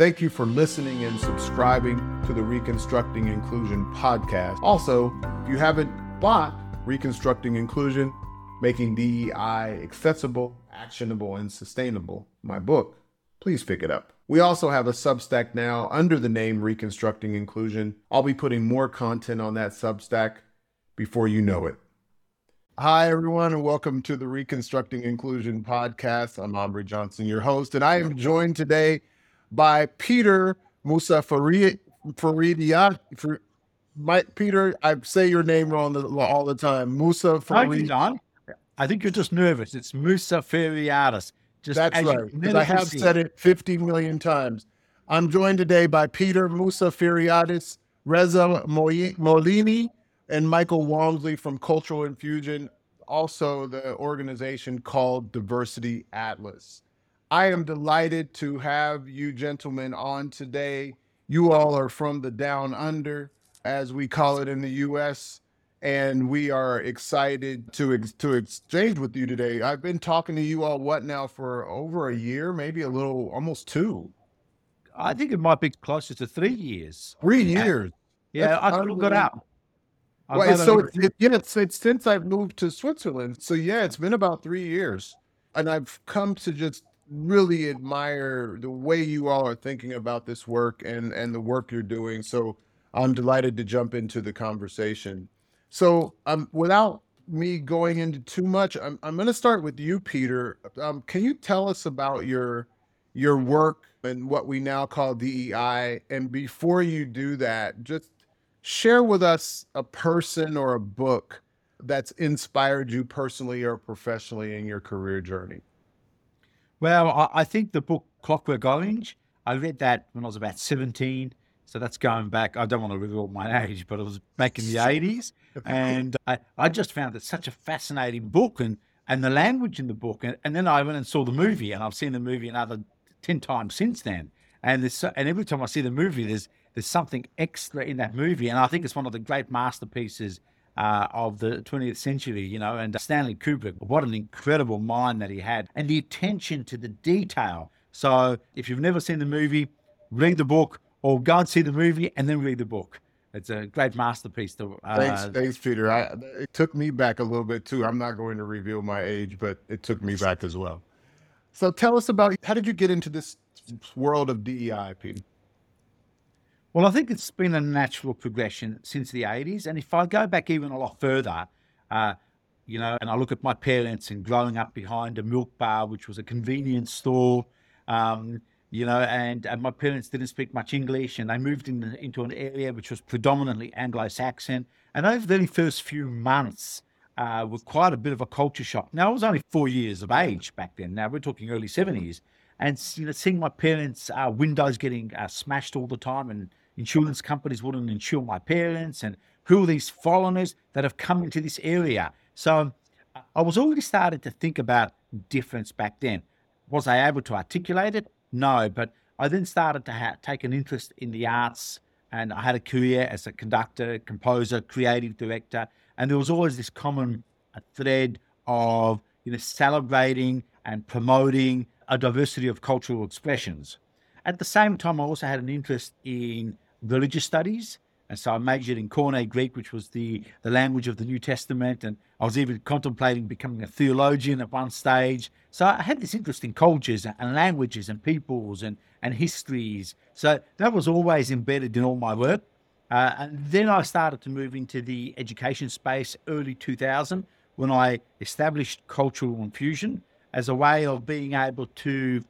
Thank you for listening and subscribing to the Reconstructing Inclusion podcast. Also, if you haven't bought Reconstructing Inclusion, Making DEI Accessible, Actionable, and Sustainable, my book, please pick it up. We also have a Substack now under the name Reconstructing Inclusion. I'll be putting more content on that Substack before you know it. Hi, everyone, and welcome to the Reconstructing Inclusion podcast. I'm Amri Johnson, your host, and I am joined today by Peter Musa Faridia. For, Mike Peter, I say your name wrong all the time. Musa Farid. Don. I think you're just nervous. It's Mousaferiadis. Just That's right. I have said it 50 million times. I'm joined today by Peter Mousaferiadis, Reza Moieni, and Michael Walmsley from Cultural Infusion, also the organization called Diversity Atlas. I am delighted to have you gentlemen on today. You all are from the down under, as we call it in the US, and we are excited to ex- to exchange with you today. I've been talking to you all what now for over a year, maybe a little almost two. I think it might be closer to 3 years. 3 years. Yeah, I look it up. Well, so it's, it, yeah, it's, it's since I've moved to Switzerland. So yeah, it's been about 3 years. And I've come to just really admire the way you all are thinking about this work and and the work you're doing. So I'm delighted to jump into the conversation. So um, without me going into too much, I'm I'm going to start with you, Peter. Um, can you tell us about your your work and what we now call DEI? And before you do that, just share with us a person or a book that's inspired you personally or professionally in your career journey. Well, I, I think the book Clockwork Orange, I read that when I was about 17. So that's going back. I don't want to reveal my age, but it was back in the 80s. And I, I just found it such a fascinating book and, and the language in the book. And, and then I went and saw the movie, and I've seen the movie another 10 times since then. And, there's, and every time I see the movie, there's, there's something extra in that movie. And I think it's one of the great masterpieces uh, of the 20th century, you know, and Stanley Kubrick, what an incredible mind that he had, and the attention to the detail. So if you've never seen the movie, read the book, or go and see the movie and then read the book. It's a great masterpiece. To, uh, thanks, thanks, Peter. I, it took me back a little bit too. I'm not going to reveal my age, but it took me back as well. So tell us about how did you get into this world of DEI, Peter? Well, I think it's been a natural progression since the 80s. And if I go back even a lot further, uh, you know, and I look at my parents and growing up behind a milk bar, which was a convenience store, um, you know, and, and my parents didn't speak much English and they moved in, into an area which was predominantly Anglo Saxon. And over the first few months, uh, were quite a bit of a culture shock. Now, I was only four years of age back then. Now, we're talking early 70s. And, you know, seeing my parents' uh, windows getting uh, smashed all the time and insurance companies wouldn't insure my parents and who are these foreigners that have come into this area. So uh, I was already starting to think about difference back then. Was I able to articulate it? No, but I then started to ha- take an interest in the arts and I had a career as a conductor, composer, creative director, and there was always this common uh, thread of you know celebrating and promoting a diversity of cultural expressions. At the same time, I also had an interest in religious studies. And so I majored in Koine Greek, which was the, the language of the New Testament. And I was even contemplating becoming a theologian at one stage. So I had this interest in cultures and languages and peoples and, and histories. So that was always embedded in all my work. Uh, and then I started to move into the education space early 2000 when I established Cultural Infusion as a way of being able to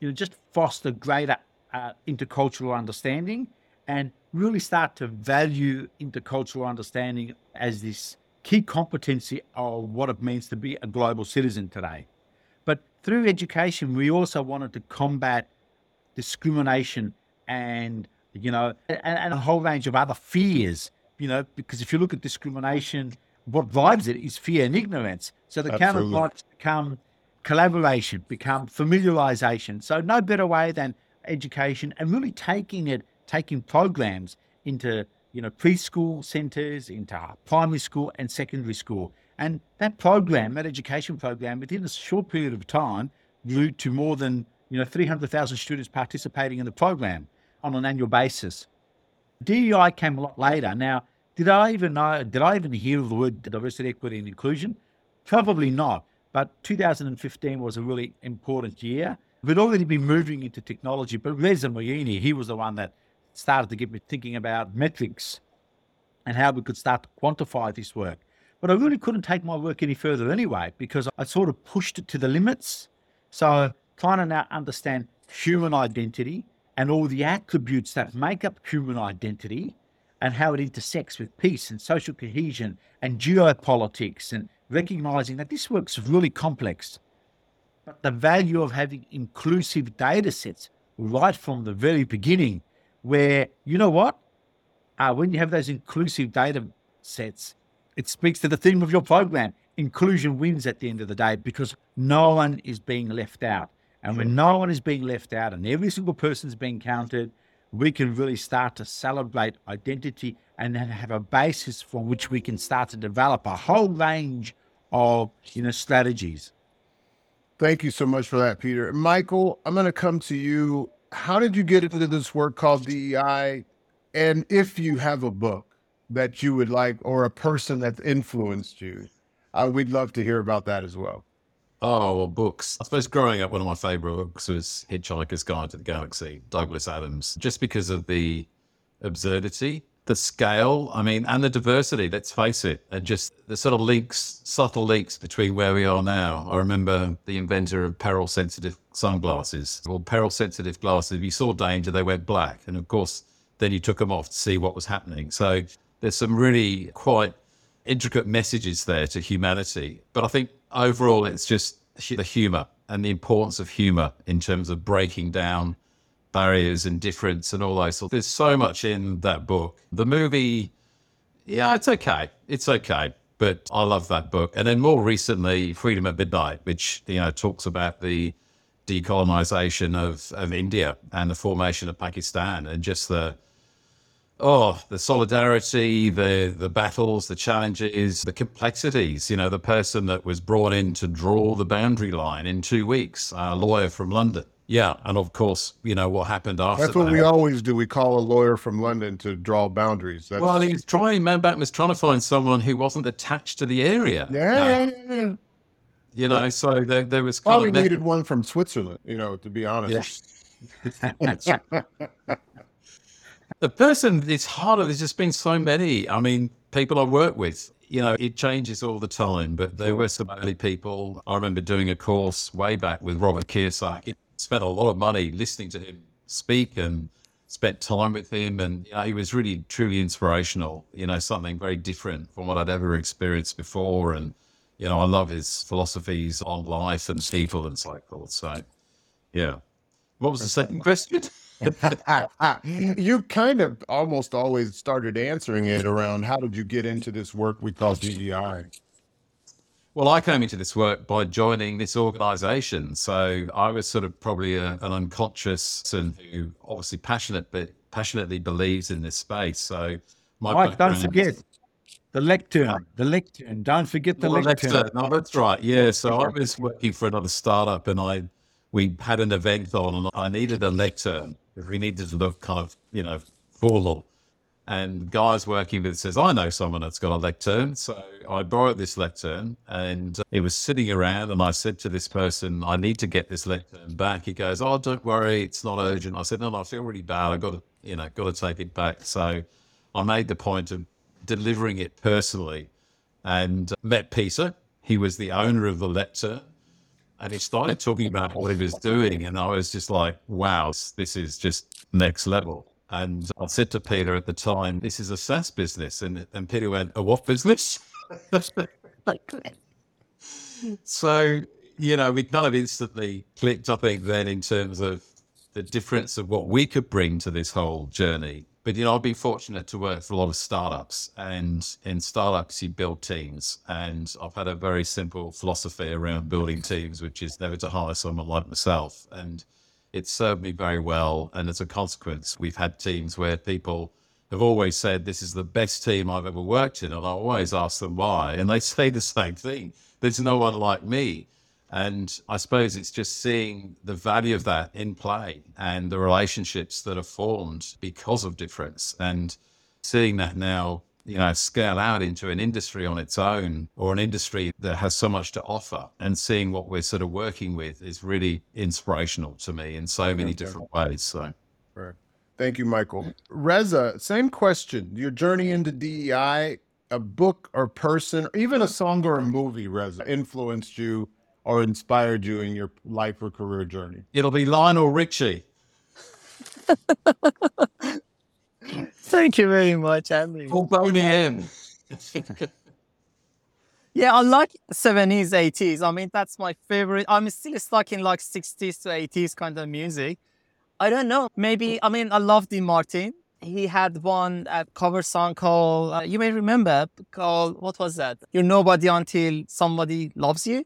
you know, just foster greater uh, intercultural understanding and really start to value intercultural understanding as this key competency of what it means to be a global citizen today. But through education, we also wanted to combat discrimination and, you know, and, and a whole range of other fears, you know, because if you look at discrimination, what drives it is fear and ignorance. So the counterparts become collaboration, become familiarization. So no better way than education and really taking it taking programs into you know preschool centres, into primary school and secondary school, and that program, that education program, within a short period of time, grew to more than you know, 300,000 students participating in the program on an annual basis. DEI came a lot later. Now, did I even know, did I even hear the word diversity, equity, and inclusion? Probably not. But 2015 was a really important year. We'd already been moving into technology, but Reza Moieni, he was the one that started to get me thinking about metrics and how we could start to quantify this work. But I really couldn't take my work any further anyway, because I sort of pushed it to the limits. So trying to now understand human identity and all the attributes that make up human identity and how it intersects with peace and social cohesion and geopolitics and recognizing that this work's really complex. But the value of having inclusive data sets right from the very beginning, where, you know what? Uh, when you have those inclusive data sets, it speaks to the theme of your program. Inclusion wins at the end of the day because no one is being left out. And when no one is being left out and every single person is being counted, we can really start to celebrate identity and then have a basis from which we can start to develop a whole range of you know strategies. Thank you so much for that, Peter. Michael, I'm going to come to you. How did you get into this work called DEI? And if you have a book that you would like or a person that's influenced you, uh, we'd love to hear about that as well. Oh, well, books. I suppose growing up, one of my favorite books was Hitchhiker's Guide to the Galaxy, Douglas Adams, just because of the absurdity, the scale, I mean, and the diversity, let's face it, and just the sort of links, subtle links between where we are now. I remember the inventor of peril sensitive sunglasses, or peril sensitive glasses. If you saw danger, they went black. And of course, then you took them off to see what was happening. So there's some really quite intricate messages there to humanity. But I think overall, it's just the humor and the importance of humor in terms of breaking down barriers and difference and all those. So there's so much in that book. The movie, yeah, it's okay. It's okay. But I love that book. And then more recently, Freedom at Midnight, which, you know, talks about the decolonization of, of India and the formation of Pakistan and just the, oh, the solidarity, the the battles, the challenges, the complexities. You know, the person that was brought in to draw the boundary line in two weeks, a lawyer from London. Yeah, and of course, you know what happened after. That's what that. we always do. We call a lawyer from London to draw boundaries. That's, Well, he was trying. Mountbatten was trying to find someone who wasn't attached to the area. yeah, yeah, yeah. You know, so there, there was kind Probably of needed one from Switzerland. You know, to be honest. the person it's harder there's just been so many i mean people i work with you know it changes all the time but there were some early people i remember doing a course way back with robert kiyosaki spent a lot of money listening to him speak and spent time with him. And you know, he was really truly inspirational you know something very different from what i'd ever experienced before. And you know i love his philosophies on life and people and so forth. So yeah. What was the second question? You kind of almost always started answering it around how did you get into this work we call DEI? Well, I came into this work by joining this organization. So I was sort of probably a, an unconscious person who obviously passionate, but passionately believes in this space. So my Mike, don't forget the lectern. The lectern. Don't forget the Well, lectern. that's, uh, no, that's right. Yeah. So I was working for another startup and I we had an event on and I needed a lectern because we needed to look kind of, you know, formal. And guys working with it says, I know someone that's got a lectern. So I borrowed this lectern and it was sitting around and I said to this person, I need to get this lectern back. He goes, Oh, don't worry, it's not urgent. I said, No, no, I feel really bad. I've got to, you know, got to take it back. So I made the point of delivering it personally and met Peter. He was the owner of the lectern and he started talking about what he was doing. And I was just like, wow, this is just next level. And I said to Peter at the time, this is a SaaS business. And, and Peter went, a what business? so, you know, we kind of instantly clicked, I think, then in terms of the difference of what we could bring to this whole journey. But, you know, I've been fortunate to work for a lot of startups, and in startups, you build teams. And I've had a very simple philosophy around building teams, which is never to hire someone like myself. And it's served me very well. And as a consequence, we've had teams where people have always said, This is the best team I've ever worked in. And I always ask them why. And they say the same thing there's no one like me. And I suppose it's just seeing the value of that in play and the relationships that are formed because of difference and seeing that now, you know, scale out into an industry on its own or an industry that has so much to offer and seeing what we're sort of working with is really inspirational to me in so many different ways. So. Thank you, Michael. Reza, same question. Your journey into DEI, a book or person, or even a song or a movie, Reza, influenced you or inspired you in your life or career journey? It'll be Lionel Richie. Thank you very much, Andy. Or Boney M. Yeah, I like 70s, 80s. I mean, that's my favorite. I'm still stuck in like 60s to 80s kind of music. I don't know. Maybe, I mean, I love Dean Martin. He had one uh, cover song called, uh, you may remember, called, what was that? You're Nobody Until Somebody Loves You.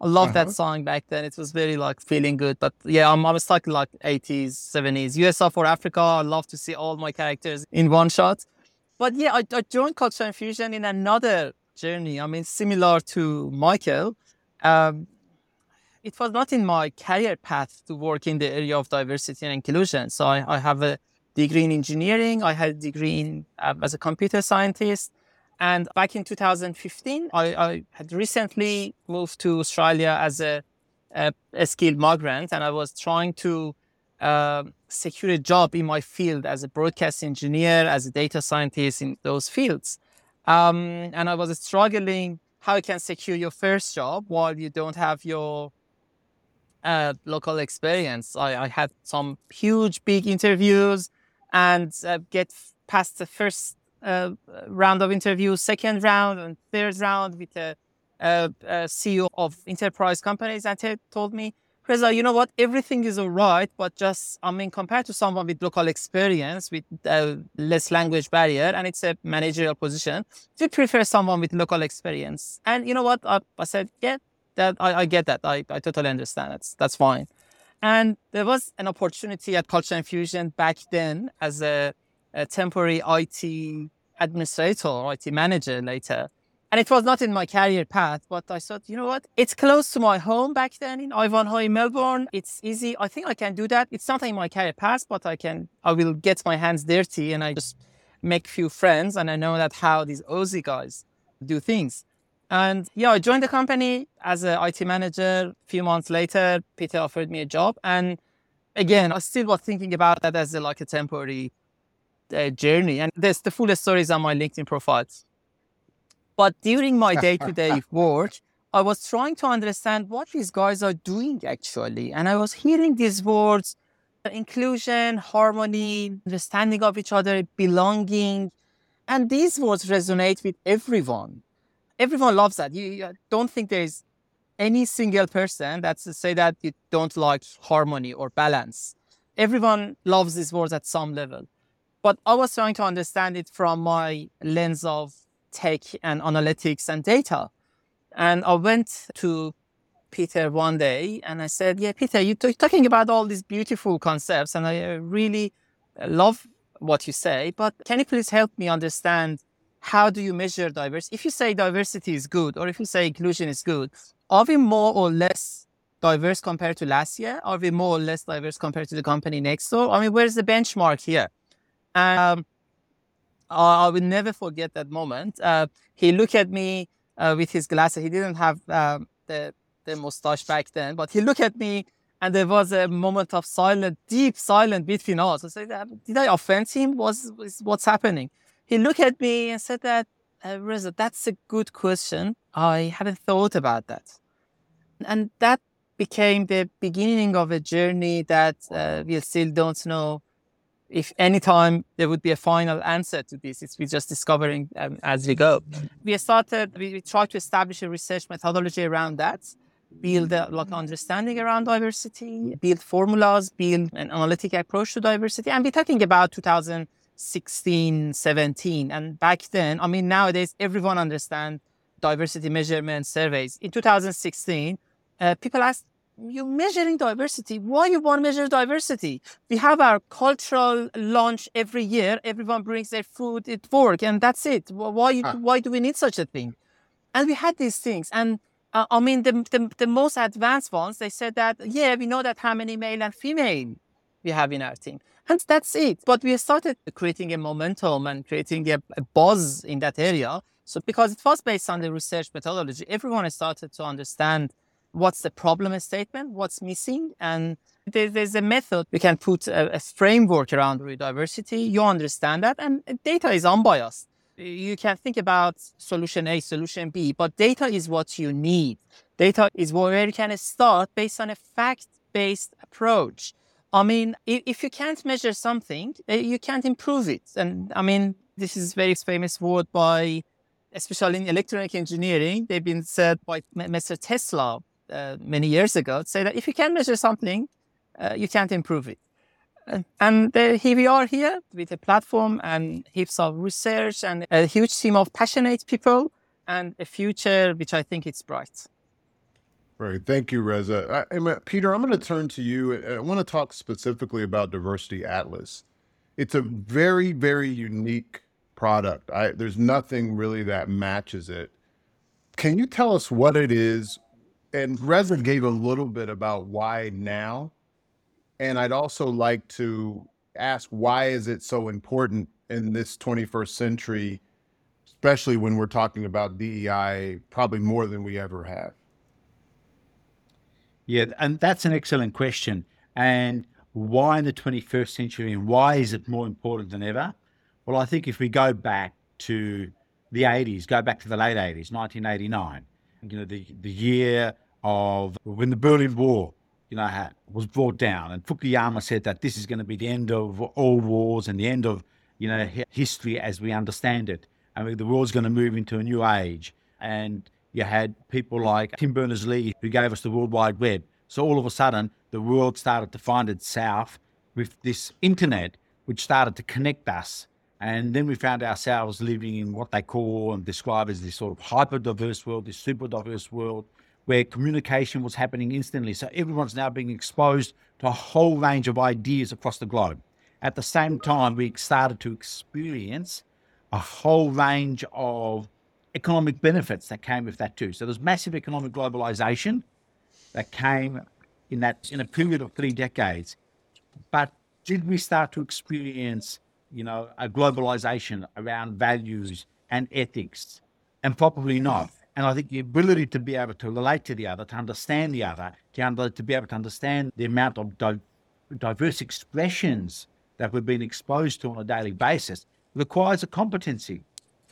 I love that Uh-huh. song back then. It was very like feeling good. But yeah, I'm, I'm stuck in like 80s, 70s. USA for Africa. I love to see all my characters in one shot. But yeah, I, I joined Cultural Infusion in another journey. I mean, similar to Michael. Um, it was not in my career path to work in the area of diversity and inclusion. So I, I have a degree in engineering. I had a degree in, uh, as a computer scientist. And back in 2015, I, I had recently moved to Australia as a, a, a skilled migrant, and I was trying to um secure a job in my field as a broadcast engineer, as a data scientist in those fields. Um, and I was struggling how you can secure your first job while you don't have your uh, local experience. I, I had some huge, big interviews and uh, get past the first uh, round of interviews, second round, and third round with a, a, a CEO of enterprise companies. And told me, Reza, you know what? Everything is all right, but just, I mean, compared to someone with local experience, with uh, less language barrier, and it's a managerial position, we prefer someone with local experience. And you know what? I, I said, yeah, that I, I get that. I, I totally understand. That's that's fine. And there was an opportunity at Cultural Infusion back then as a, a temporary IT administrator or IT manager later. And it was not in my career path, but I thought, you know what? It's close to my home back then in Ivanhoe, Melbourne. It's easy. I think I can do that. It's not in my career path, but I can, I will get my hands dirty and I just make few friends. And I know that how these Aussie guys do things. And yeah, I joined the company as an IT manager. A few months later, Peter offered me a job. And again, I still was thinking about that as a, like a temporary uh, journey. And there's the full stories on my LinkedIn profiles. But during my day to day work, I was trying to understand what these guys are doing actually. And I was hearing these words inclusion, harmony, understanding of each other, belonging. And these words resonate with everyone. Everyone loves that. You, you don't think there's any single person that's to say that you don't like harmony or balance. Everyone loves these words at some level. But I was trying to understand it from my lens of tech and analytics and data. And I went to Peter one day and I said, Yeah, Peter, you're talking about all these beautiful concepts, and I uh, really love what you say, but can you please help me understand how do you measure diversity? If you say diversity is good, or if you say inclusion is good, are we more or less diverse compared to last year? Are we more or less diverse compared to the company next door? I mean, where's the benchmark here? Um, I will never forget that moment. Uh, he looked at me uh, with his glasses. He didn't have um, the the mustache back then, but he looked at me, and there was a moment of silence, deep silence between us. I said, "Uh, "Did I offend him? Was, was what's happening?" He looked at me and said that, uh, Reza, that's a good question. I hadn't thought about that, and that became the beginning of a journey that uh, we still don't know if anytime there would be a final answer to this, it's we're just discovering um, as we go. We started, we, we tried to establish a research methodology around that, build a, like understanding around diversity, build formulas, build an analytic approach to diversity. And we're talking about 2016, 17. And back then, I mean, nowadays, everyone understands diversity measurement surveys. In 2016, uh, people asked, you're measuring diversity. Why you want to measure diversity? We have our cultural lunch every year. Everyone brings their food at work, and that's it. Why? Huh. Why do we need such a thing? And we had these things, and Uh, I mean, the, the, the most advanced ones, they said that, yeah, we know that how many male and female we have in our team. And that's it. But we started creating a momentum and creating a, a buzz in that area. So because it was based on the research methodology, everyone started to understand what's the problem statement, what's missing, and there's a method we can put a, framework around diversity. You understand that, and data is unbiased. You can think about solution A, solution B, but data is what you need. Data is where you can start based on a fact-based approach. I mean, if, if you can't measure something, eh, you can't improve it. And I mean, this is very famous word by, especially in electronic engineering, they've been said by Mr. Tesla uh, many years ago, say that if you can measure something, uh, you can't improve it. Uh, and here we are here with a platform and heaps of research and a huge team of passionate people and a future which I think is bright. Right. Thank you, Reza. I, I, Peter, I'm going to turn to you. I want to talk specifically about Diversity Atlas. It's a very, very unique product. I, there's nothing really that matches it. Can you tell us what it is? And Reza gave a little bit about why now. And I'd also like to ask why is it so important in this 21st century, especially when we're talking about DEI, probably more than we ever have? Yeah, and that's an excellent question. And why in the 21st century and why is it more important than ever? Well, I think if we go back to the 80s, go back to the late 80s, 1989, you know, the, the year of when the Berlin Wall, you know, had, was brought down. And Fukuyama said that this is going to be the end of all wars and the end of, you know, history as we understand it. I mean, the world's going to move into a new age. And you had people like Tim Berners Lee, who gave us the World Wide Web. So all of a sudden, the world started to find itself with this internet, which started to connect us. And then we found ourselves living in what they call and describe as this sort of hyper diverse world, this super diverse world, where communication was happening instantly. So everyone's now being exposed to a whole range of ideas across the globe. At the same time, we started to experience a whole range of economic benefits that came with that too. So there's massive economic globalization that came in that in a period of three decades. But did we start to experience, you know, a globalization around values and ethics? And probably not. And I think the ability to be able to relate to the other, to understand the other, to, to be able to understand the amount of di- diverse expressions that we've been exposed to on a daily basis requires a competency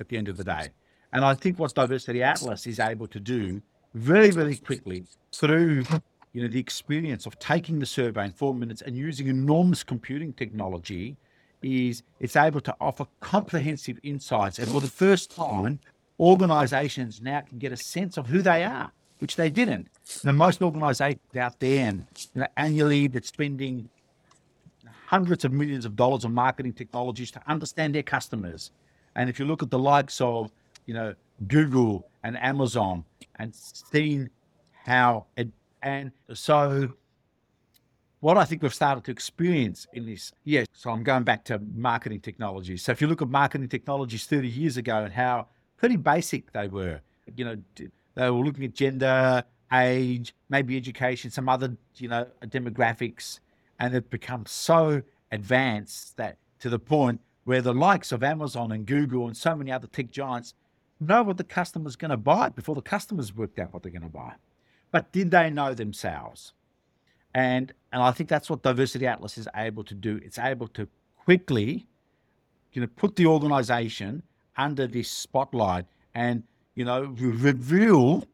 at the end of the day. And I think what Diversity Atlas is able to do very, very quickly through you know the experience of taking the survey in four minutes and using enormous computing technology is it's able to offer comprehensive insights. And for the first time, organizations now can get a sense of who they are, which they didn't. The most organizations out there and you know, annually that's spending hundreds of millions of dollars on marketing technologies to understand their customers. And if you look at the likes of you know, Google and Amazon and seen how it, and so what I think we've started to experience in this, yes, so I'm going back to marketing technologies. So if you look at marketing technologies 30 years ago and how pretty basic they were, you know, they were looking at gender, age, maybe education, some other, you know, demographics, and they've become so advanced that to the point where the likes of Amazon and Google and so many other tech giants know what the customer's going to buy before the customer's worked out what they're going to buy. But did they know themselves? And and I think that's what Diversity Atlas is able to do. It's able to quickly, you know, put the organization under this spotlight and you know reveal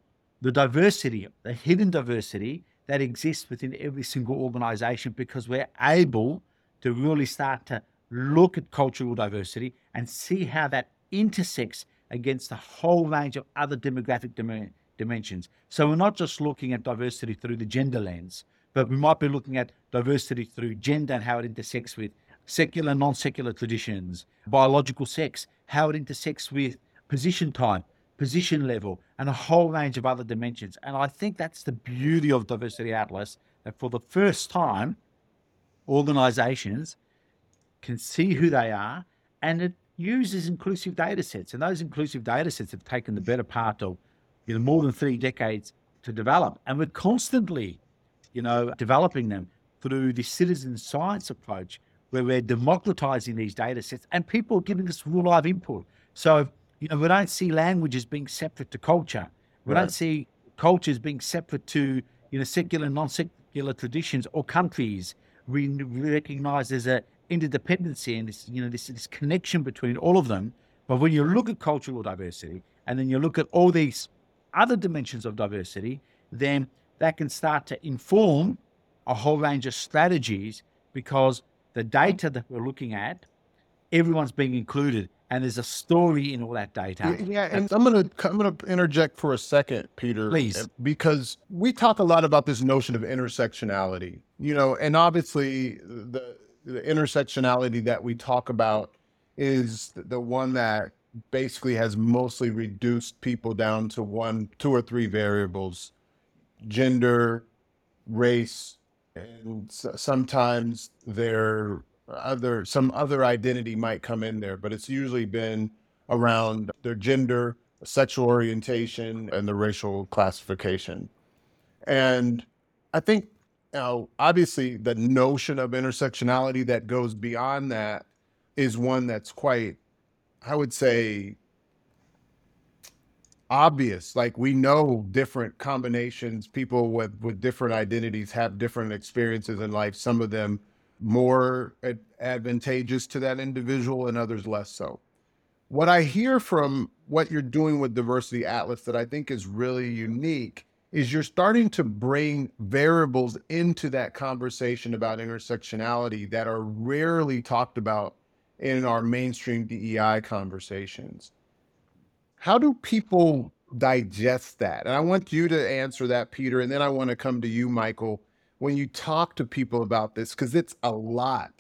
the diversity, the hidden diversity that exists within every single organization because we're able to really start to look at cultural diversity and see how that intersects against a whole range of other demographic dim- dimensions. So we're not just looking at diversity through the gender lens, but we might be looking at diversity through gender and how it intersects with secular non secular traditions, biological sex, how it intersects with position type, position level, and a whole range of other dimensions. And I think that's the beauty of Diversity Atlas that for the first time, organizations can see who they are and it uses inclusive data sets. And those inclusive data sets have taken the better part of you know, more than three decades to develop. And we're constantly, you know, developing them through the citizen science approach where we're democratizing these data sets and people are giving us real live input. So, you know, we don't see languages being separate to culture. We Right. don't see cultures being separate to, you know, secular and non-secular traditions or countries. We recognize there's a interdependency and this, you know, this, this connection between all of them. But when you look at cultural diversity and then you look at all these other dimensions of diversity, then that can start to inform a whole range of strategies because the data that we're looking at, everyone's being included, and there's a story in all that data. Yeah, and I'm gonna I'm gonna interject for a second, Peter, Please. uh, because we talk a lot about this notion of intersectionality, you know, and obviously the the intersectionality that we talk about is the one that basically has mostly reduced people down to one, two or three variables: gender, race, and sometimes their other some other identity might come in there, but it's usually been around their gender, sexual orientation, and the racial classification. And I think know, obviously the notion of intersectionality that goes beyond that is one that's quite, I would say, obvious. Like we know different combinations, people with with different identities have different experiences in life. Some of them more ad- advantageous to that individual, and others less so. What I hear from what you're doing with Diversity Atlas that I think is really unique is you're starting to bring variables into that conversation about intersectionality that are rarely talked about in our mainstream DEI conversations. How do people digest that? And I want you to answer that, Peter, and then I want to come to you, Michael, when you talk to people about this, because it's a lot.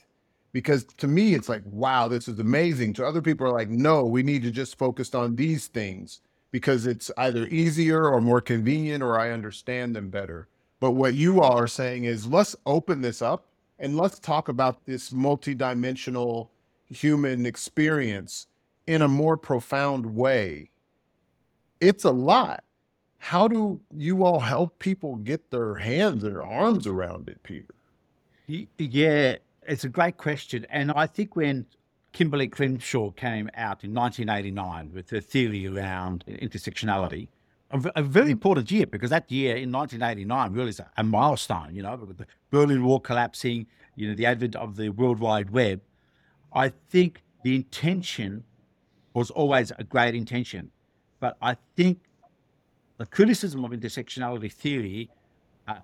Because to me, it's like, wow, this is amazing. To other people are like, no, we need to just focus on these things because it's either easier or more convenient or I understand them better. But what you all are saying is let's open this up and let's talk about this multidimensional human experience in a more profound way. It's a lot. How do you all help people get their hands and their arms around it, Peter? Yeah, it's a great question. And I think when Kimberlé Crenshaw came out in 1989 with her theory around intersectionality, a, very important year because that year in 1989 really is a, a milestone, you know, with the Berlin Wall collapsing, you know, the advent of the World Wide Web. I think the intention was always a great intention. But I think the criticism of intersectionality theory uh,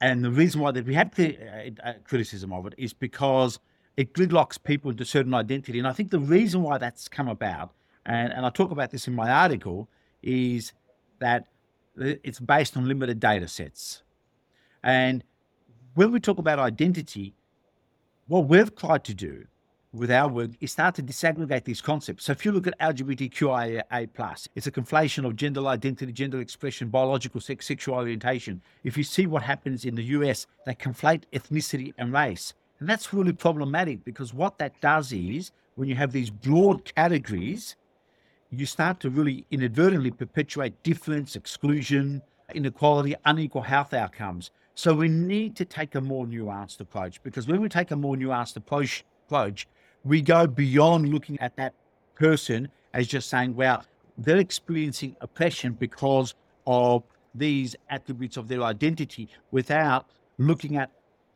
and the reason why that we had the uh, uh, criticism of it is because it gridlocks people into certain identity. And I think the reason why that's come about, and, and I talk about this in my article, is that it's based on limited data sets. And when we talk about identity, what we've tried to do with our work is start to disaggregate these concepts. So if you look at LGBTQIA it's a conflation of gender identity, gender expression, biological sex, sexual orientation. If you see what happens in the US, they conflate ethnicity and race. And that's really problematic because what that does is when you have these broad categories, you start to really inadvertently perpetuate difference, exclusion, inequality, unequal health outcomes. So we need to take a more nuanced approach because when we take a more nuanced approach, approach we go beyond looking at that person as just saying, well, they're experiencing oppression because of these attributes of their identity without looking at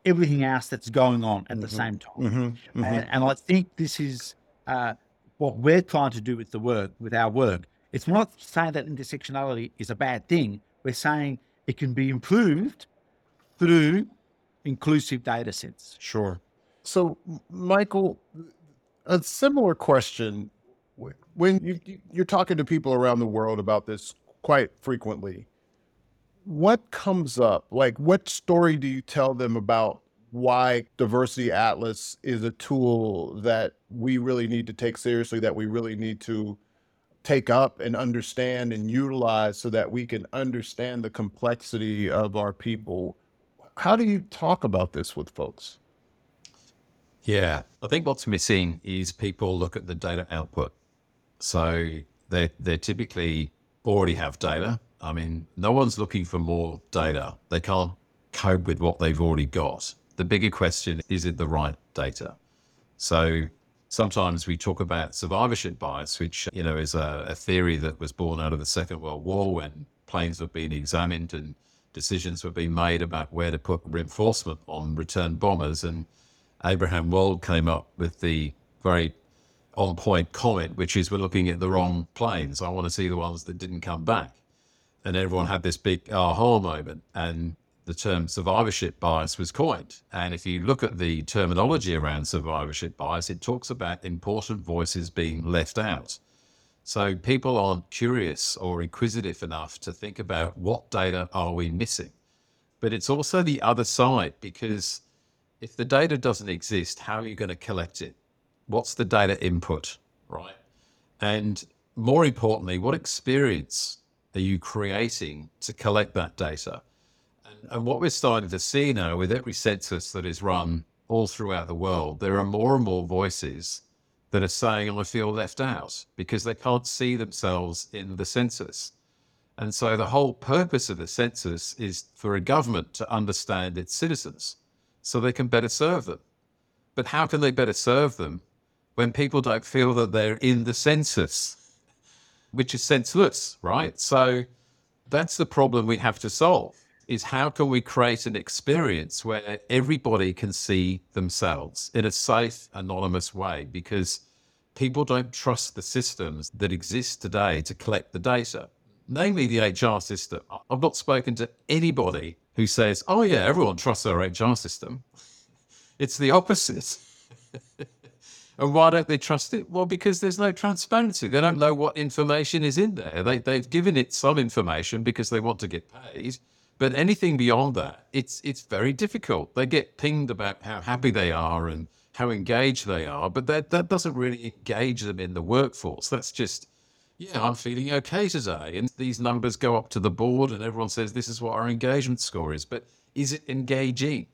everything else that's going on at the mm-hmm. same time. Mm-hmm. Mm-hmm. And, and I think this is uh, what we're trying to do with the work, with our work. It's not saying that intersectionality is a bad thing. We're saying it can be improved through inclusive data sets. Sure. So, Michael, a similar question. When you, you- you're talking to people around the world about this quite frequently, what comes up? Like, what story do you tell them about why Diversity Atlas is a tool that we really need to take seriously, that we really need to take up and understand and utilize so that we can understand the complexity of our people? How do you talk about this with folks? Yeah, I think what's missing is people look at the data output. So they they typically already have data I mean, no one's looking for more data. They can't cope with what they've already got. The bigger question is it the right data? So sometimes we talk about survivorship bias, which you know is a, a theory that was born out of the Second World War when planes were being examined and decisions were being made about where to put reinforcement on return bombers. And Abraham Wald came up with the very on point comment, which is we're looking at the wrong planes. I want to see the ones that didn't come back. And everyone had this big aha moment. And the term survivorship bias was coined. And if you look at the terminology around survivorship bias, it talks about important voices being left out. So people aren't curious or inquisitive enough to think about what data are we missing. But it's also the other side because if the data doesn't exist, how are you going to collect it? What's the data input, right? And more importantly, what experience are you creating to collect that data? And what we're starting to see now with every census that is run all throughout the world, there are more and more voices that are saying, I feel left out because they can't see themselves in the census. And so the whole purpose of the census is for a government to understand its citizens so they can better serve them. But how can they better serve them when people don't feel that they're in the census, which is senseless, right? So that's the problem we have to solve is how can we create an experience where everybody can see themselves in a safe, anonymous way? Because people don't trust the systems that exist today to collect the data, namely the HR system. I've not spoken to anybody who says, oh, yeah, everyone trusts our HR system. It's the opposite. and why don't they trust it? Well, because there's no transparency. They don't know what information is in there. They, they've given it some information because they want to get paid but anything beyond that, it's it's very difficult. They get pinged about how happy they are and how engaged they are, but that that doesn't really engage them in the workforce. That's just yeah, I'm feeling okay today. And these numbers go up to the board and everyone says this is what our engagement score is. But is it engaging?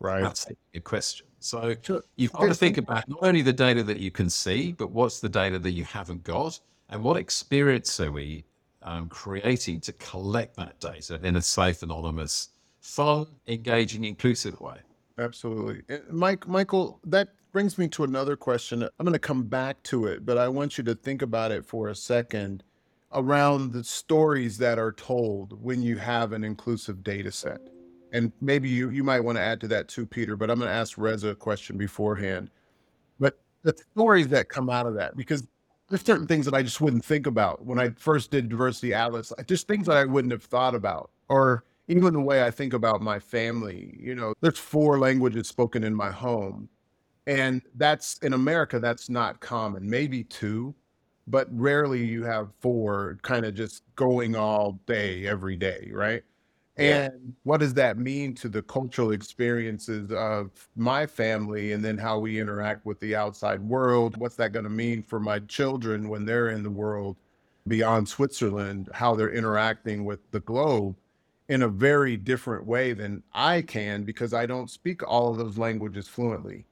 Right. That's the question. So you've got to think about not only the data that you can see, but what's the data that you haven't got? And what experience are we um, creating to collect that data in a safe, anonymous, fun, engaging, inclusive way. Absolutely. Mike, Michael, that brings me to another question. I'm going to come back to it, but I want you to think about it for a second around the stories that are told when you have an inclusive data set. And maybe you, you might want to add to that too, Peter, but I'm going to ask Reza a question beforehand. But the stories that come out of that, because there's certain things that I just wouldn't think about when I first did Diversity Atlas. Just things that I wouldn't have thought about, or even the way I think about my family. You know, there's four languages spoken in my home, and that's in America. That's not common. Maybe two, but rarely you have four kind of just going all day every day, right? And what does that mean to the cultural experiences of my family and then how we interact with the outside world? What's that going to mean for my children when they're in the world beyond Switzerland, how they're interacting with the globe in a very different way than I can because I don't speak all of those languages fluently.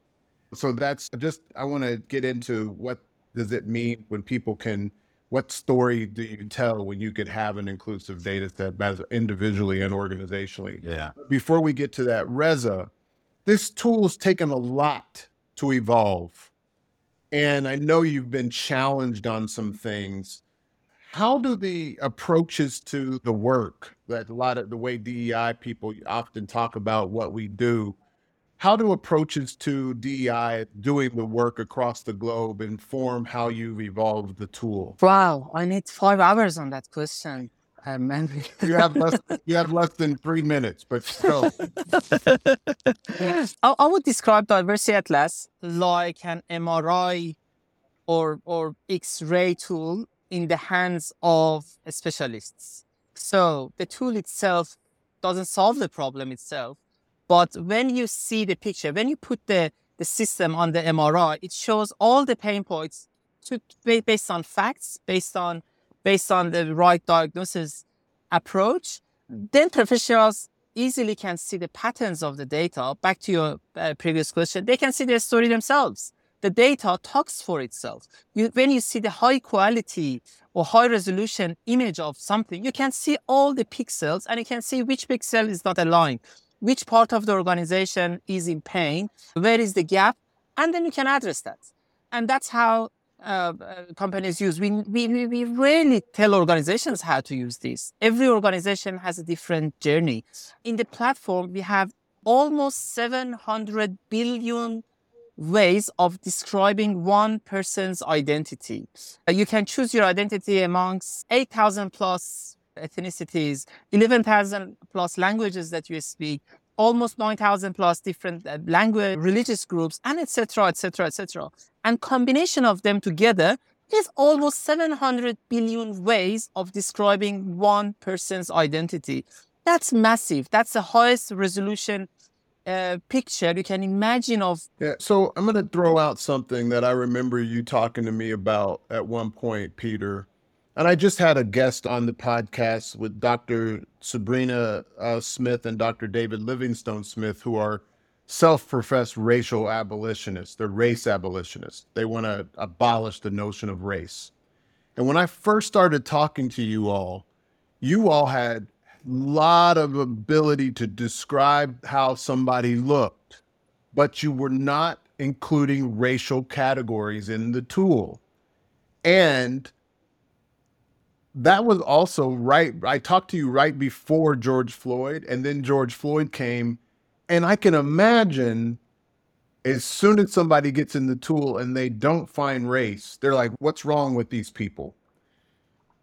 So that's just, I want to get into what does it mean when people can what story do you tell when you could have an inclusive data set both individually and organizationally? Yeah. Before we get to that, Reza, this tool's taken a lot to evolve. And I know you've been challenged on some things. How do the approaches to the work that a lot of the way DEI people often talk about what we do, how do approaches to DEI doing the work across the globe inform how you've evolved the tool? Wow, I need five hours on that question. Um, you have less. You have less than three minutes, but still. I, I would describe Diversity Atlas like an MRI or or X-ray tool in the hands of specialists. So the tool itself doesn't solve the problem itself, but when you see the picture, when you put the, the system on the MRI, it shows all the pain points to, based on facts, based on based on the right diagnosis approach. Then professionals easily can see the patterns of the data. Back to your uh, previous question, they can see their story themselves. the data talks for itself. You, when you see the high quality or high resolution image of something, you can see all the pixels and you can see which pixel is not aligned, which part of the organization is in pain, where is the gap, and then you can address that. And that's how uh, uh companies use. We, we, we rarely tell organizations how to use this. Every organization has a different journey. In the platform, we have almost 700 billion ways of describing one person's identity. You can choose your identity amongst 8,000 plus ethnicities, 11,000 plus languages that you speak, almost 9,000 plus different uh, language, religious groups, and etc., etc., etc. And combination of them together is almost 700 billion ways of describing one person's identity. That's massive. That's the highest resolution uh, picture you can imagine of. Yeah. So I'm going to throw out something that I remember you talking to me about at one point, Peter. And I just had a guest on the podcast with Dr. Subrena uh, Smith and Dr. David Livingstone Smith, who are self professed racial abolitionists. They're race abolitionists. They want to abolish the notion of race. And when I first started talking to you all, you all had a lot of ability to describe how somebody looked, but you were not including racial categories in the tool. And that was also right. I talked to you right before George Floyd, and then George Floyd came. And I can imagine as soon as somebody gets in the tool and they don't find race, they're like, what's wrong with these people?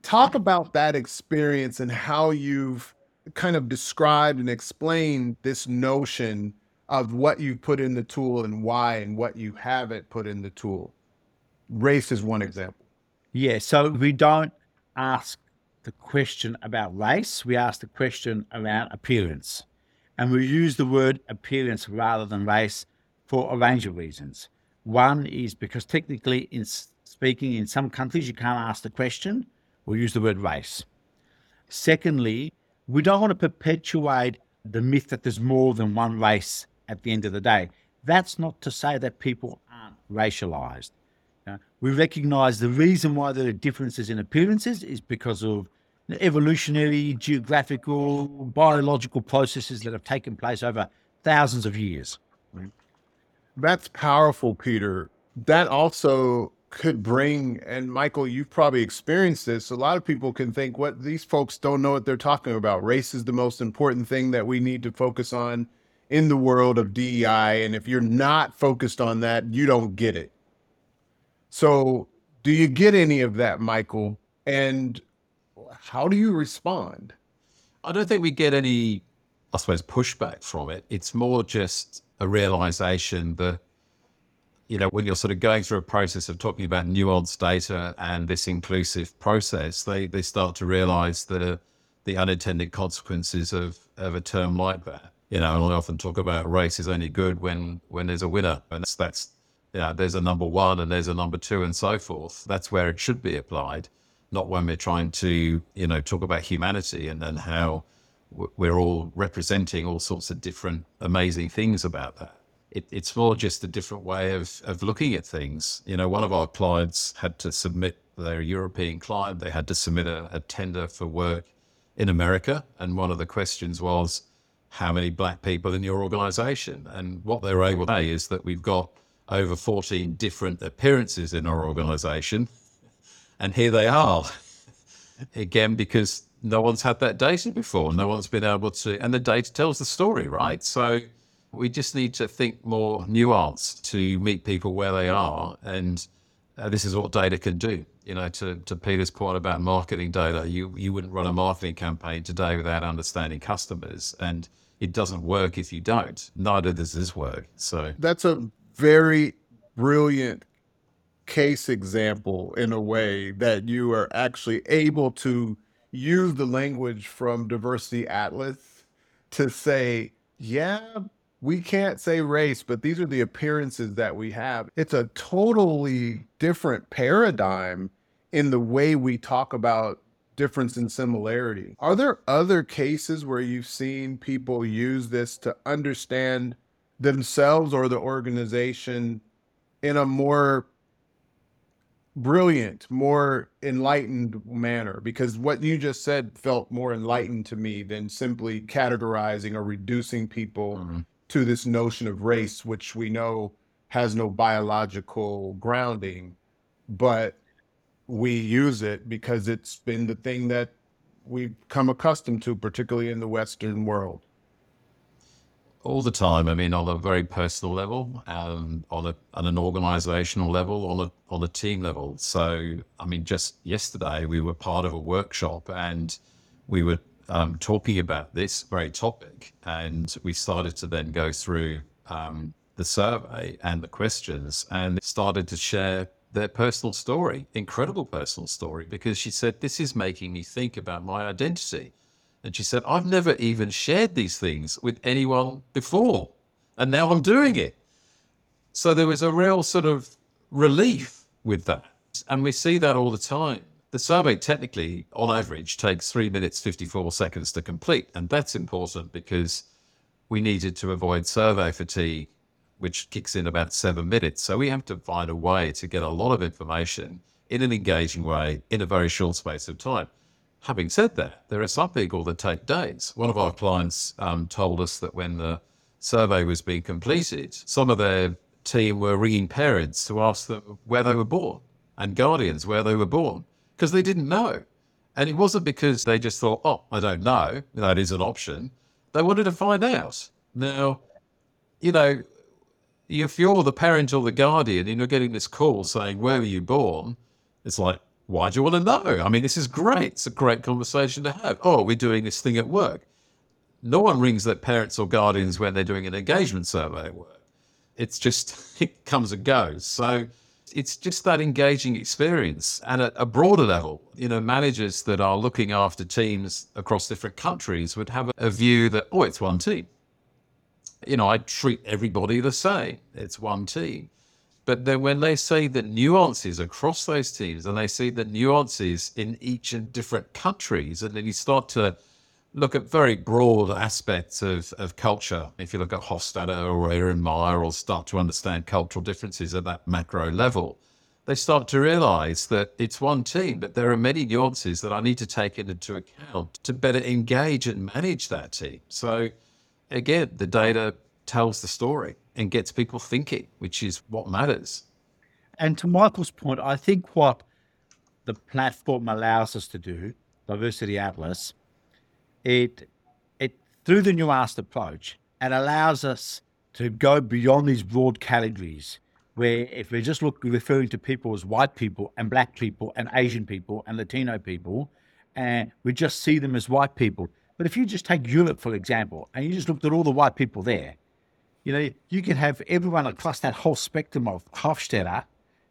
talk about that experience and how you've kind of described and explained this notion of what you've put in the tool and why and what you haven't put in the tool. Race is one example. Yeah, so we don't ask the question about race, we ask the question around appearance. And we use the word appearance rather than race for a range of reasons. One is because technically, in speaking, in some countries, you can't ask the question We'll use the word race. Secondly, we don't want to perpetuate the myth that there's more than one race at the end of the day. That's not to say that people aren't racialized. We recognize the reason why there are differences in appearances is because of evolutionary, geographical, biological processes that have taken place over thousands of years. That's powerful, Peter. That also could bring and michael you've probably experienced this a lot of people can think what these folks don't know what they're talking about race is the most important thing that we need to focus on in the world of dei and if you're not focused on that you don't get it so do you get any of that michael and how do you respond i don't think we get any i suppose pushback from it it's more just a realization that you know, when you're sort of going through a process of talking about nuanced data and this inclusive process, they, they start to realize the, the unintended consequences of, of a term like that. You know, and I often talk about race is only good when, when there's a winner. And that's, that's, you know, there's a number one and there's a number two and so forth. That's where it should be applied, not when we're trying to, you know, talk about humanity and, and how we're all representing all sorts of different amazing things about that it, it's more just a different way of, of looking at things. You know, one of our clients had to submit, their European client, they had to submit a, a tender for work in America. And one of the questions was, how many black people in your organization? And what they were able to say is that we've got over 14 different appearances in our organization. And here they are. Again, because no one's had that data before. No one's been able to, and the data tells the story, right? So we just need to think more nuanced to meet people where they are. And uh, this is what data can do. You know, to, to Peter's point about marketing data, you, you wouldn't run a marketing campaign today without understanding customers. And it doesn't work if you don't. Neither does this work. So that's a very brilliant case example in a way that you are actually able to use the language from Diversity Atlas to say, yeah, we can't say race, but these are the appearances that we have. It's a totally different paradigm in the way we talk about difference and similarity. Are there other cases where you've seen people use this to understand themselves or the organization in a more brilliant, more enlightened manner because what you just said felt more enlightened to me than simply categorizing or reducing people Mhm. to this notion of race, which we know has no biological grounding, but we use it because it's been the thing that we've come accustomed to, particularly in the Western world. All the time. I mean, on a very personal level, um, on a on an organizational level, on a on a team level. So, I mean, just yesterday we were part of a workshop and we were um, talking about this very topic, and we started to then go through um, the survey and the questions, and started to share their personal story, incredible personal story, because she said, "This is making me think about my identity." And she said, I've never even shared these things with anyone before. And now I'm doing it. So there was a real sort of relief with that. And we see that all the time. The survey technically, on average, takes three minutes, 54 seconds to complete. And that's important because we needed to avoid survey fatigue, which kicks in about seven minutes. So we have to find a way to get a lot of information in an engaging way in a very short space of time. Having said that, there are some people that take days. One of our clients um, told us that when the survey was being completed, some of their team were ringing parents to ask them where they were born and guardians where they were born because they didn't know. And it wasn't because they just thought, oh, I don't know, that is an option. They wanted to find out. Now, you know, if you're the parent or the guardian and you're getting this call saying, where were you born? It's like, why do you want to know? I mean, this is great. It's a great conversation to have. Oh, we're doing this thing at work. No one rings their parents or guardians when they're doing an engagement survey at work. It's just, it comes and goes. So it's just that engaging experience. And at a broader level, you know, managers that are looking after teams across different countries would have a view that, oh, it's one team. You know, I treat everybody the same. It's one team. But then when they say the nuances across those teams and they see the nuances in each and different countries, and then you start to look at very broad aspects of, of culture. If you look at Hofstede or Erin Meyer or start to understand cultural differences at that macro level, they start to realize that it's one team, but there are many nuances that I need to take into account to better engage and manage that team. So again, the data tells the story and gets people thinking, which is what matters. And to Michael's point, I think what the platform allows us to do, Diversity Atlas, it it through the nuanced approach, it allows us to go beyond these broad categories where if we're just look, referring to people as white people and black people and Asian people and Latino people, and we just see them as white people. But if you just take Europe, for example, and you just looked at all the white people there, you know, you can have everyone across that whole spectrum of Hofstede,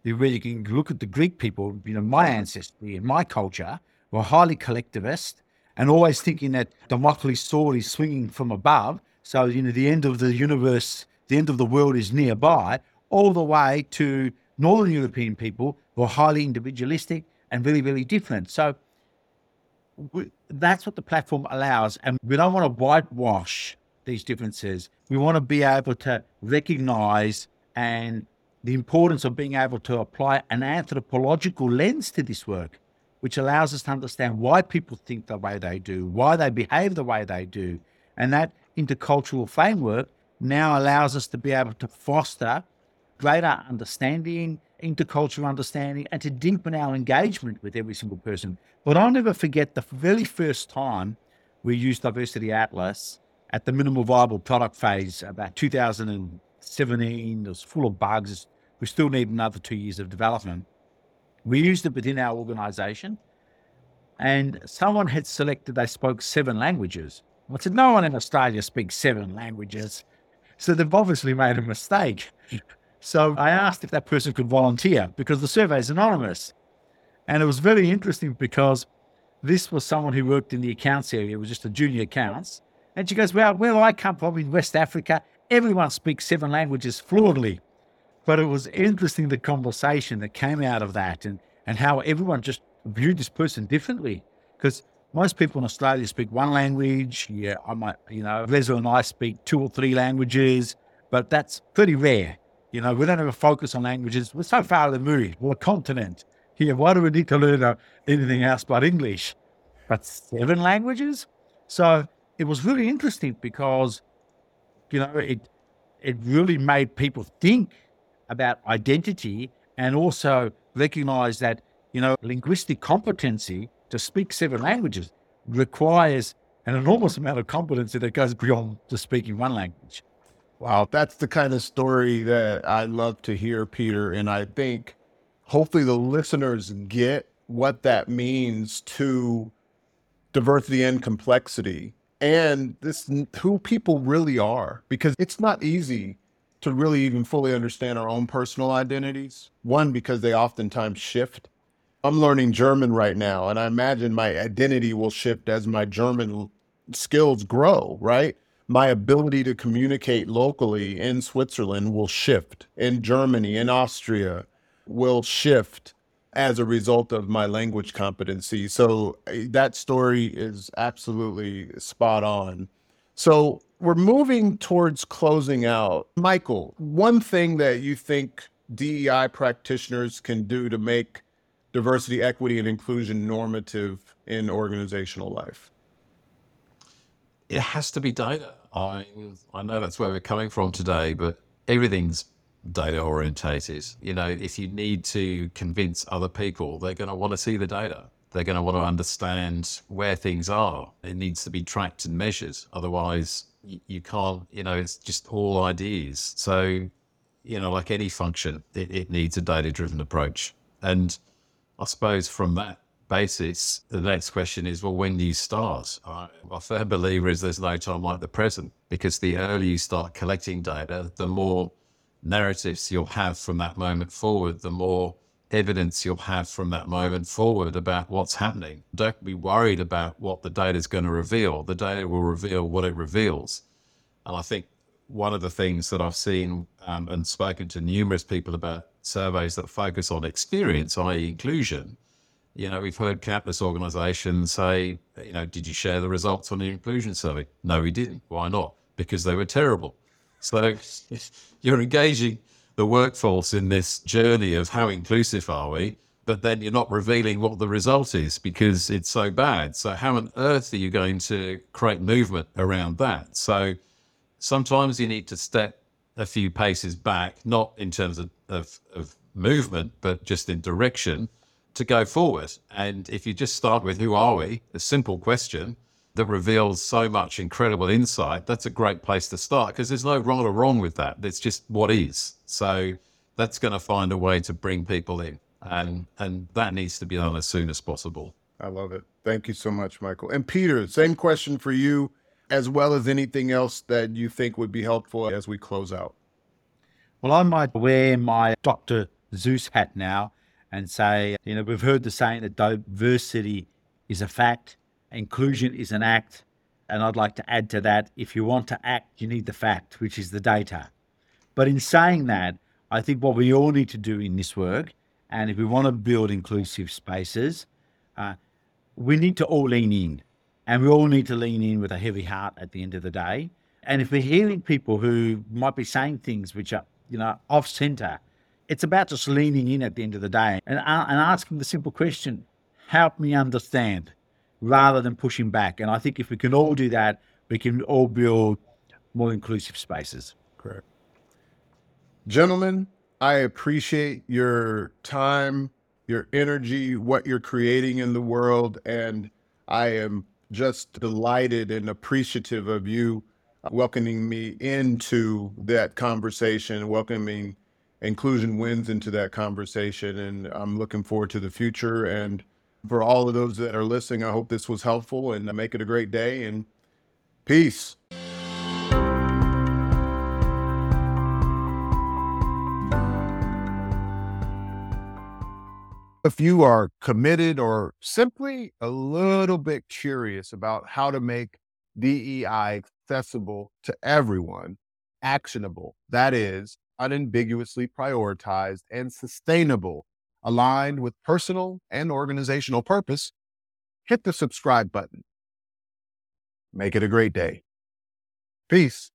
where you can look at the Greek people, you know, my mm-hmm. ancestry and my culture were highly collectivist and always thinking that Damocles' sword is swinging from above. So, you know, the end of the universe, the end of the world is nearby, all the way to Northern European people who are highly individualistic and really, really different. So we, that's what the platform allows. And we don't want to whitewash these differences. We want to be able to recognize and the importance of being able to apply an anthropological lens to this work, which allows us to understand why people think the way they do, why they behave the way they do. And that intercultural framework now allows us to be able to foster greater understanding, intercultural understanding, and to deepen our engagement with every single person. But I'll never forget the very first time we used Diversity Atlas at the minimal viable product phase about 2017. It was full of bugs. We still need another two years of development. We used it within our organization, and someone had selected they spoke seven languages. I said, No one in Australia speaks seven languages. So they've obviously made a mistake. So I asked if that person could volunteer because the survey is anonymous. And it was very interesting because this was someone who worked in the accounts area, it was just a junior accounts. And she goes, Well, where I come from in West Africa, everyone speaks seven languages fluently. But it was interesting the conversation that came out of that and, and how everyone just viewed this person differently. Because most people in Australia speak one language. Yeah, I might, you know, Rezza and I speak two or three languages, but that's pretty rare. You know, we don't have a focus on languages. We're so far removed. We're a continent here. Why do we need to learn uh, anything else but English? But seven languages? So it was really interesting because, you know, it it really made people think about identity and also recognize that, you know, linguistic competency to speak seven languages requires an enormous amount of competency that goes beyond just speaking one language. Wow, that's the kind of story that I love to hear, Peter. And I think hopefully the listeners get what that means to diversity and complexity and this who people really are because it's not easy to really even fully understand our own personal identities. One because they oftentimes shift. I'm learning german right now and i imagine my identity will shift as my german skills grow right? My ability to communicate locally in switzerland will shift in germany in austria will shift as a result of my language competency. So eh, that story is absolutely spot on. So we're moving towards closing out. Michael, one thing that you think DEI practitioners can do to make diversity, equity, and inclusion normative in organizational life? It has to be data. I I know that's where we're coming from today, but everything's data orientated. You know, if you need to convince other people, they're going to want to see the data. They're going to want to understand where things are. It needs to be tracked and measured. Otherwise, you, can't, you know, it's just all ideas. So, you know, like any function, it, it needs a data driven approach. And I suppose from that basis, the next question is, well, when do you start? I, a firm believer is there's no time like the present because the earlier you start collecting data, the more narratives you'll have from that moment forward, the more evidence you'll have from that moment forward about what's happening. Don't be worried about what the data is going to reveal. The data will reveal what it reveals. And I think one of the things that I've seen um, and spoken to numerous people about surveys that focus on experience, i.e., inclusion. You know, we've heard countless organizations say, you know, did you share the results on the inclusion survey? No, we didn't. Why not? Because they were terrible. So you're engaging the workforce in this journey of how inclusive are we, but then you're not revealing what the result is because it's so bad. So how on earth are you going to create movement around that? So sometimes you need to step a few paces back, not in terms of, of, of movement, but just in direction to go forward. And if you just start with who are we, a simple question, that reveals so much incredible insight, that's a great place to start because there's no wrong or wrong with that. It's just what is. So that's going to find a way to bring people in. And, and that needs to be done as soon as possible. I love it. Thank you so much, Michael. And Peter, same question for you, as well as anything else that you think would be helpful as we close out. Well, I might wear my Dr. Seuss hat now and say, you know, we've heard the saying that diversity is a fact Inclusion is an act. And I'd like to add to that if you want to act, you need the fact, which is the data. But in saying that, I think what we all need to do in this work, and if we want to build inclusive spaces, uh, we need to all lean in. And we all need to lean in with a heavy heart at the end of the day. And if we're hearing people who might be saying things which are, you know, off center, it's about just leaning in at the end of the day and, uh, and asking the simple question help me understand rather than pushing back. And I think if we can all do that, we can all build more inclusive spaces. Correct. Gentlemen, I appreciate your time, your energy, what you're creating in the world. And I am just delighted and appreciative of you welcoming me into that conversation, welcoming Inclusion Wins into that conversation. And I'm looking forward to the future. And for all of those that are listening, I hope this was helpful and make it a great day and peace. If you are committed or simply a little bit curious about how to make DEI accessible to everyone, actionable, that is, unambiguously prioritized and sustainable aligned with personal and organizational purpose, hit the subscribe button. Make it a great day. Peace.